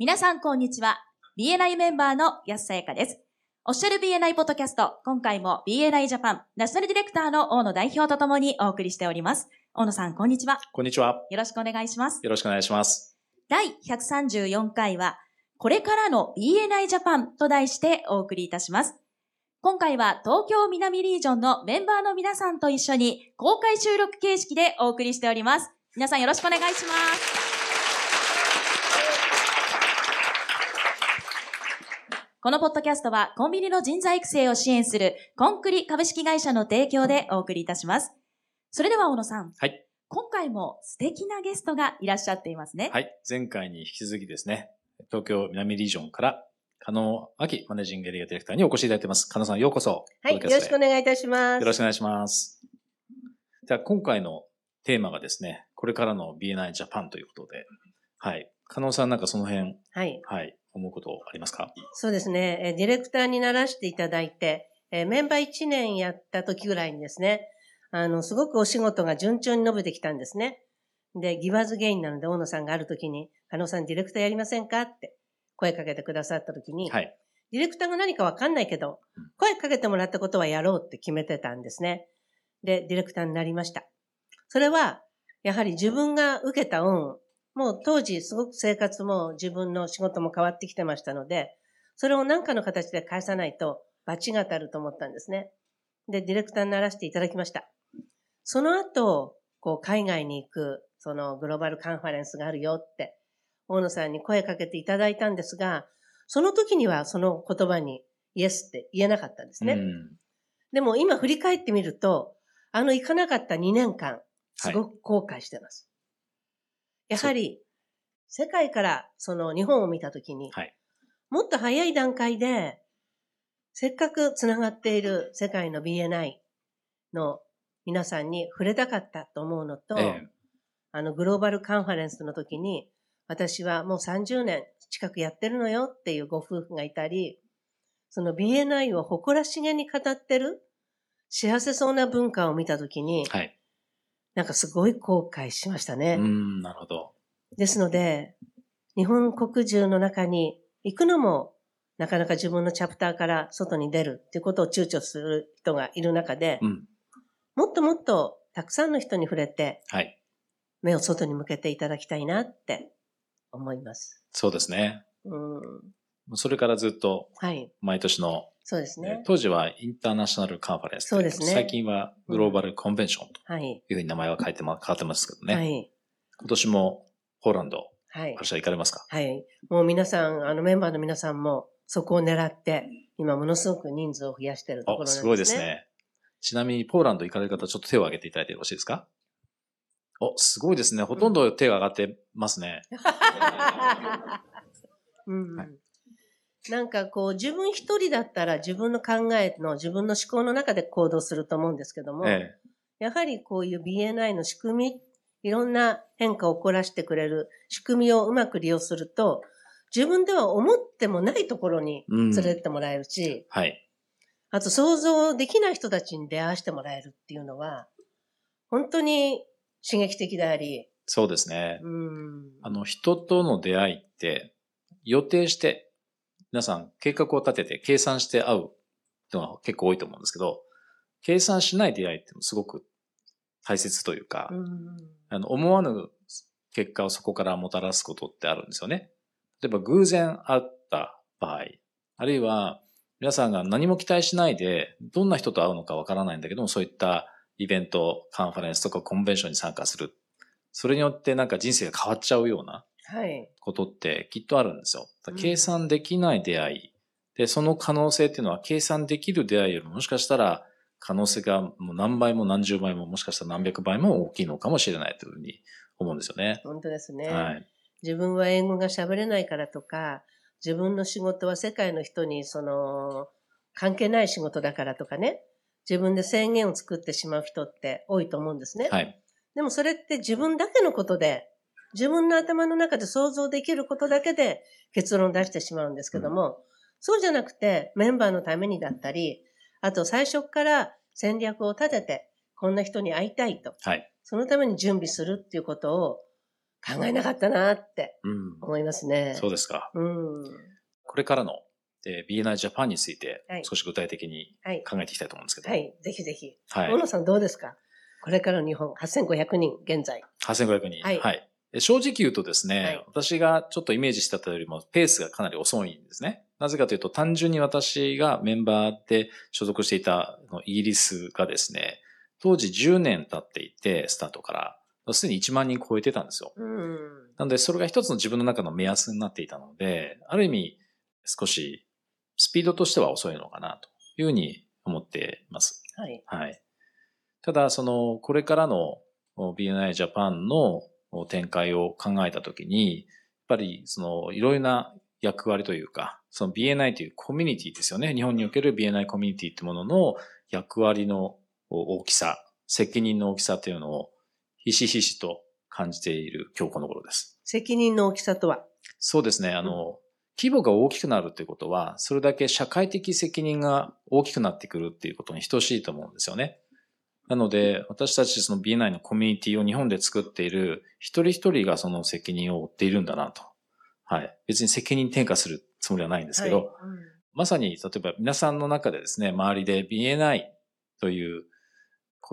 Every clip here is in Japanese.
皆さんこんにちは。BNI メンバーの安さやかです。オフィシャル BNI ポッドキャスト、今回も BNI ジャパンナショナルディレクターの大野代表とともにお送りしております。大野さん、こんにちは。こんにちは。よろしくお願いします。よろしくお願いします。第134回は、これからの BNI ジャパンと題してお送りいたします。今回は東京南リージョンのメンバーの皆さんと一緒に公開収録形式でお送りしております。皆さんよろしくお願いします。このポッドキャストはコンビニの人材育成を支援するコンクリ株式会社の提供でお送りいたします。それでは小野さん。はい。今回も素敵なゲストがいらっしゃっていますね。はい。前回に引き続きですね、東京南リージョンから、加納明マネージングエリアディレクターにお越しいただいています。加納さん、ようこそ。はい、よろしくおね。願いいたします。よろしくお願いします。じゃあ、今回のテーマがですね、これからの BNI ジャパンということで、はい。加納さんなんかその辺、はい、はい、思うことありますか？そうですね。えーディレクターにならしていただいて、えーメンバー1年やった時ぐらいにですね、あの、すごくお仕事が順調に伸びてきたんですね。で、ギバーズゲインなので、大野さんがある時に、加納さんディレクターやりませんか？って声かけてくださった時に、はい。ディレクターが何かわかんないけどうん、声かけてもらったことはやろうって決めてたんですね。で、ディレクターになりました。それは、やはり自分が受けた恩、もう当時すごく生活も自分の仕事も変わってきてましたので、それを何かの形で返さないと罰が当たると思ったんですね。で、ディレクターにならせていただきました。その後、こう海外に行く、そのグローバルカンファレンスがあるよって、大野さんに声かけていただいたんですが、その時にはその言葉にイエスって言えなかったんですね。うん。でも今振り返ってみると、あの行かなかった2年間、すごく後悔してます。やはり、世界からその日本を見たときに、はい。もっと早い段階で、せっかくつながっている世界の BNI の皆さんに触れたかったと思うのと、ええあのグローバルカンファレンスの時に、私はもう30年近くやってるのよっていうご夫婦がいたり、その BNI を誇らしげに語ってる幸せそうな文化を見た時に、はい。なんかすごい後悔しましたね。うん、なるほど。ですので、日本国中の中に行くのも、なかなか自分のチャプターから外に出るっていうことを躊躇する人がいる中で、うん。もっともっとたくさんの人に触れて、はい。目を外に向けていただきたいなって思います。そうですね。うん。それからずっとはい。毎年のそうですね。当時はインターナショナルカンファレンス。そうですね最近はグローバルコンベンションとはい。いうふうに名前は変えてま、変わってますけどね。はい。今年もポーランド、はい。ある行かれますか？はい。もう皆さん、あのメンバーの皆さんもそこを狙って、今ものすごく人数を増やしているところなんお、ですね。すごいです。ね。ちなみにポーランド行かれる方、ちょっと手を挙げていただいてよろしいですか？お、すごいですね。ほとんど手が上がってますね。うんはいなんかこう自分一人だったら自分の考えの自分の思考の中で行動すると思うんですけども、えやはりこういう BNI の仕組み、いろんな変化を起こらせてくれる仕組みをうまく利用すると、自分では思ってもないところにうん連れてってもらえるし、え。はい。あと想像できない人たちに出会わせてもらえるっていうのは、本当に刺激的であり、そうですね。うん。あの、人との出会いって、予定して、皆さん計画を立てて計算して会うのが結構多いと思うんですけど、計算しない出会いってすごく大切というか、うんあの、思わぬ結果をそこからもたらすことってあるんですよね。例えば偶然会った場合、あるいは皆さんが何も期待しないで、どんな人と会うのかわからないんだけども、そういったイベント、カンファレンスとかコンベンションに参加する。それによってなんか人生が変わっちゃうようなはい。ことってきっとあるんですよ。計算できない出会い。で、その可能性っていうのは計算できる出会いよりももしかしたら可能性がもう何倍も何十倍ももしかしたら何百倍も大きいのかもしれないというふうに思うんですよね。本当ですね。はい。自分は英語が喋れないからとか、自分の仕事は世界の人にその、関係ない仕事だからとかね、自分で制限を作ってしまう人って多いと思うんですね。はい。でもそれって自分だけのことで、自分の頭の中で想像できることだけで結論を出してしまうんですけども、そうじゃなくてメンバーのためにだったり、あと最初から戦略を立てて、こんな人に会いたいと。はい。そのために準備するっていうことを考えなかったなってうん。思いますね。そうですか。うん。これからの、えー BNI ジャパンについてはい少し具体的にはい。考えていきたいと思うんですけど。はい。ぜひぜひ。はい。大野さんどうですか？これからの日本、8500人、現在。8500人。はいはい。で正直言うとですね、はい私がちょっとイメージしてたよりもペースがかなり遅いんですね。なぜかというと単純に私がメンバーで所属していたイギリスがですね、当時10年経っていて、スタートから、すでに1万人超えてたんですよ。うん。なので、それが一つの自分の中の目安になっていたので、ある意味、少しスピードとしては遅いのかなというふうに思っています。はい。はい。ただ、その、これからの BNI ジャパンの展開を考えたときに、やっぱり、その、いろいろな役割というか、その BNI というコミュニティですよね。日本における BNI コミュニティってものの役割の大きさ、責任の大きさというのをひしひしと感じている今日この頃です。責任の大きさとは？そうですね。あの、規模が大きくなるということは、それだけ社会的責任が大きくなってくるっていうことに等しいと思うんですよね。なので、私たちその BNI のコミュニティを日本で作っている一人一人がその責任を負っているんだなと。はい。別に責任転嫁するつもりはないんですけど、はいまさに、例えば皆さんの中でですね、周りで BNI という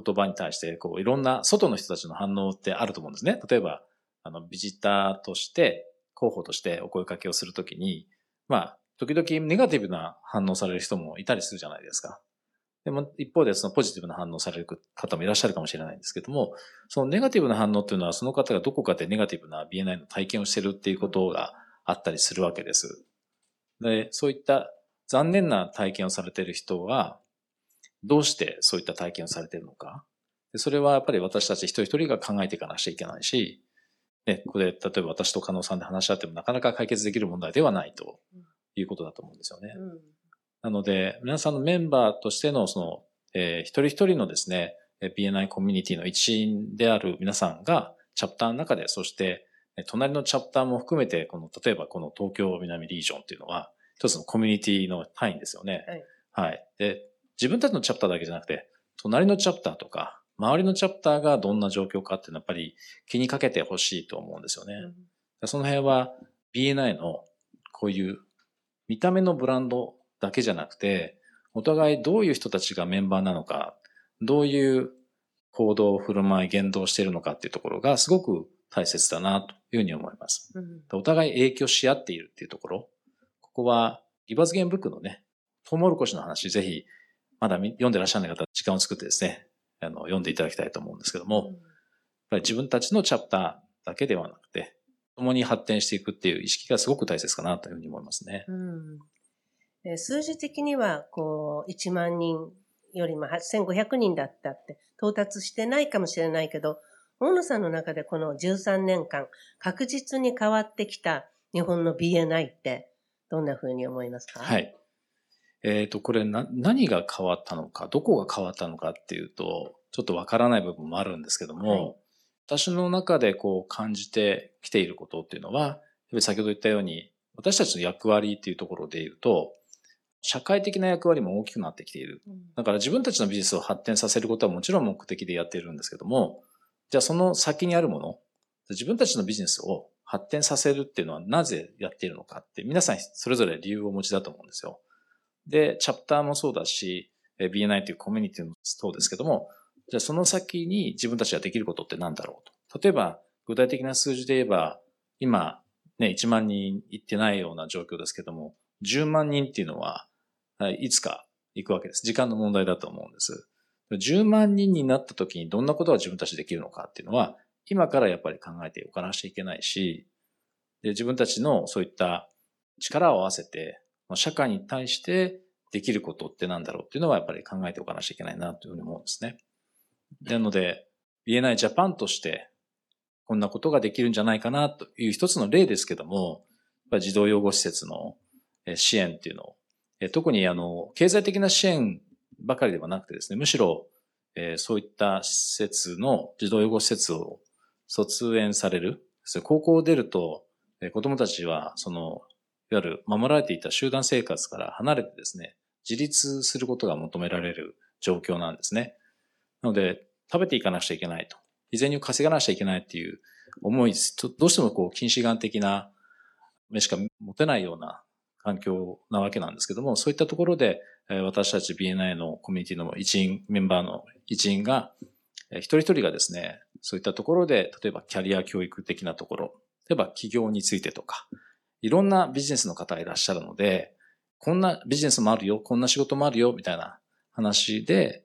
言葉に対して、こう、いろんな外の人たちの反応ってあると思うんですね。例えば、あの、ビジターとして、候補としてお声かけをするときに、まあ、時々ネガティブな反応される人もいたりするじゃないですか。でも、一方でそのポジティブな反応される方もいらっしゃるかもしれないんですけども、そのネガティブな反応っていうのは、その方がどこかでネガティブな BNI の体験をしてるっていうことがあったりするわけです。で、そういった残念な体験をされている人は、どうしてそういった体験をされているのか。それはやっぱり私たち一人一人が考えていかなくちゃいけないし、ね、ここで例えば私と加納さんで話し合ってもなかなか解決できる問題ではないということだと思うんですよね。うんなので、皆さんのメンバーとしてのその、えー一人一人のですね、えー BNI コミュニティの一員である皆さんが、チャプターの中で、そして、えー隣のチャプターも含めて、この、例えばこの東京南リージョンっていうのは、一つのコミュニティの単位ですよね。はい。はい。で、自分たちのチャプターだけじゃなくて、隣のチャプターとか、周りのチャプターがどんな状況かっていうのはやっぱり気にかけてほしいと思うんですよね。その辺は BNI のこういう見た目のブランドだけじゃなくて、お互いどういう人たちがメンバーなのか、どういう行動、振る舞い、言動をしているのかっていうところがすごく大切だなというふうに思います。うんお互い影響し合っているっていうところ。ここは、ギバーズゲームブックのね、トウモロコシの話、ぜひ、まだみ読んでらっしゃらない方、時間を作ってですね、あの、読んでいただきたいと思うんですけども、やっぱり自分たちのチャプターだけではなくて、共に発展していくっていう意識がすごく大切かなというふうに思いますね。うんで数字的には、こう、1万人よりも8500人だったって、到達してないかもしれないけど、大野さんの中でこの13年間、確実に変わってきた日本の BNI って、どんな風に思いますか？はいい。えっ、と、これな、何が変わったのか、どこが変わったのかっていうと、ちょっとわからない部分もあるんですけども、はい私の中でこう感じてきていることっていうのは、先ほど言ったように、私たちの役割っていうところで言うと、社会的な役割も大きくなってきている。うんだから自分たちのビジネスを発展させることはもちろん目的でやっているんですけども、じゃあその先にあるもの、自分たちのビジネスを発展させるっていうのはなぜやっているのかって、皆さんそれぞれ理由をお持ちだと思うんですよ。で、チャプターもそうだし、えー BNI というコミュニティもそうですけども、じゃあその先に自分たちができることって何だろうと。例えば、具体的な数字で言えば、今、ね、1万人いってないような状況ですけども、10万人っていうのは、ははいいつか行くわけです。時間の問題だと思うんです。10万人になった時にどんなことが自分たちできるのかっていうのは、今からやっぱり考えておかなくちゃいけないし、で自分たちのそういった力を合わせて、社会に対してできることってなんだろうっていうのはやっぱり考えておかなくちゃいけないなというふうに思うんですね。なので、BNI ジャパンとして、こんなことができるんじゃないかなという一つの例ですけども、やっぱ児童養護施設の支援っていうのを、特にあの、経済的な支援ばかりではなくてですね、むしろ、えそういった施設の、児童養護施設を卒園される、高校を出ると、え子供たちは、その、いわゆる守られていた集団生活から離れてですね、自立することが求められる状況なんですね。なので、食べていかなくちゃいけないと日銭を稼がなきゃいけないっていう思いです。どうしてもこう、近視眼的な目しか持てないような環境なわけなんですけども、そういったところで、私たち BNI のコミュニティの一員、メンバーの一員が、一人一人がですね、そういったところで、例えばキャリア教育的なところ、例えば企業についてとか、いろんなビジネスの方がいらっしゃるので、こんなビジネスもあるよ、こんな仕事もあるよ、みたいな話で、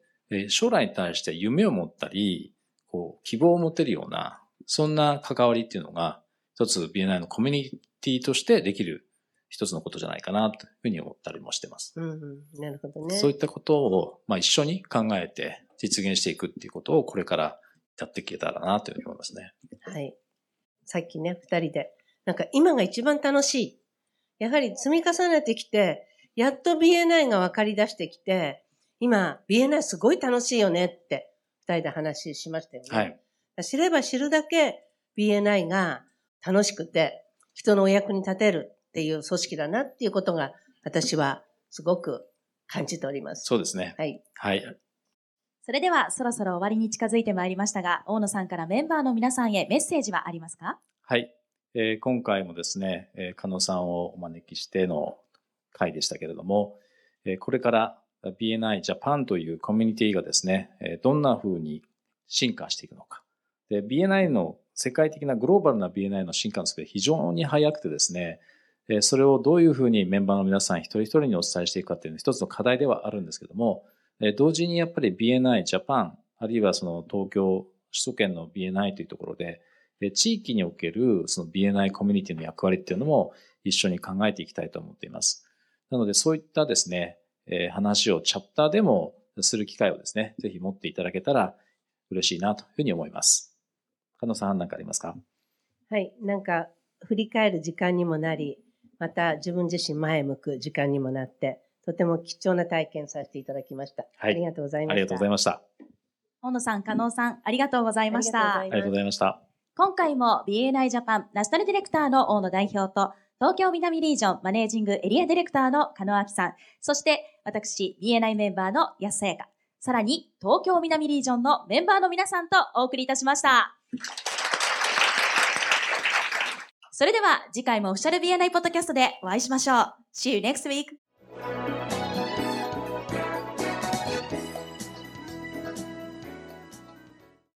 将来に対して夢を持ったり、こう、希望を持てるような、そんな関わりっていうのが、一つ BNI のコミュニティとしてできる一つのことじゃないかなというふうに思ったりもしてます。うんうん、なるほどね。そういったことを、まあ、一緒に考えて実現していくっていうことをこれからやっていけたらなというふうに思いますね。はい。さっきね、二人で、なんか今が一番楽しい。やはり積み重ねてきて、やっと BNI が分かり出してきて、今 BNI すごい楽しいよねって二人で話しましたよね。はい。知れば知るだけ BNI が楽しくて、人のお役に立てるっていう組織だなっていうことが、私はすごく感じております。そうですね。はい。はい。それでは、そろそろ終わりに近づいてまいりましたが、大野さんからメンバーの皆さんへメッセージはありますか？はい。えー、今回もですね、えー、加納さんをお招きしての会でしたけれども、えー、これから BNI Japan というコミュニティがですね、えー、どんな風に進化していくのか。で、BNI の世界的なグローバルな BNI の進化のスピード非常に速くてですね、それをどういうふうにメンバーの皆さん一人一人にお伝えしていくかっていうのは一つの課題ではあるんですけども、同時にやっぱり BNI Japan、あるいはその東京、首都圏の BNI というところで、地域におけるその BNI コミュニティの役割っていうのも一緒に考えていきたいと思っています。なのでそういったですね、話をチャプターでもする機会をですね、ぜひ持っていただけたら嬉しいなというふうに思います。加納さん何かありますか？はい、なんか振り返る時間にもなり、また自分自身前向く時間にもなって、とても貴重な体験させていただきました。はい、ありがとうございました。ありがとうございました。大野さん、加納さん、ありがとうございました。ありがとうございました。今回も BNI ジャパンナショナルディレクターの大野代表と、東京南リージョンマネージングエリアディレクターの加納明さん、そして私 BNI メンバーの安さやか、さらに東京南リージョンのメンバーの皆さんとお送りいたしました。それでは次回もオフィシャル BNI ポッドキャストでお会いしましょう。See you next week!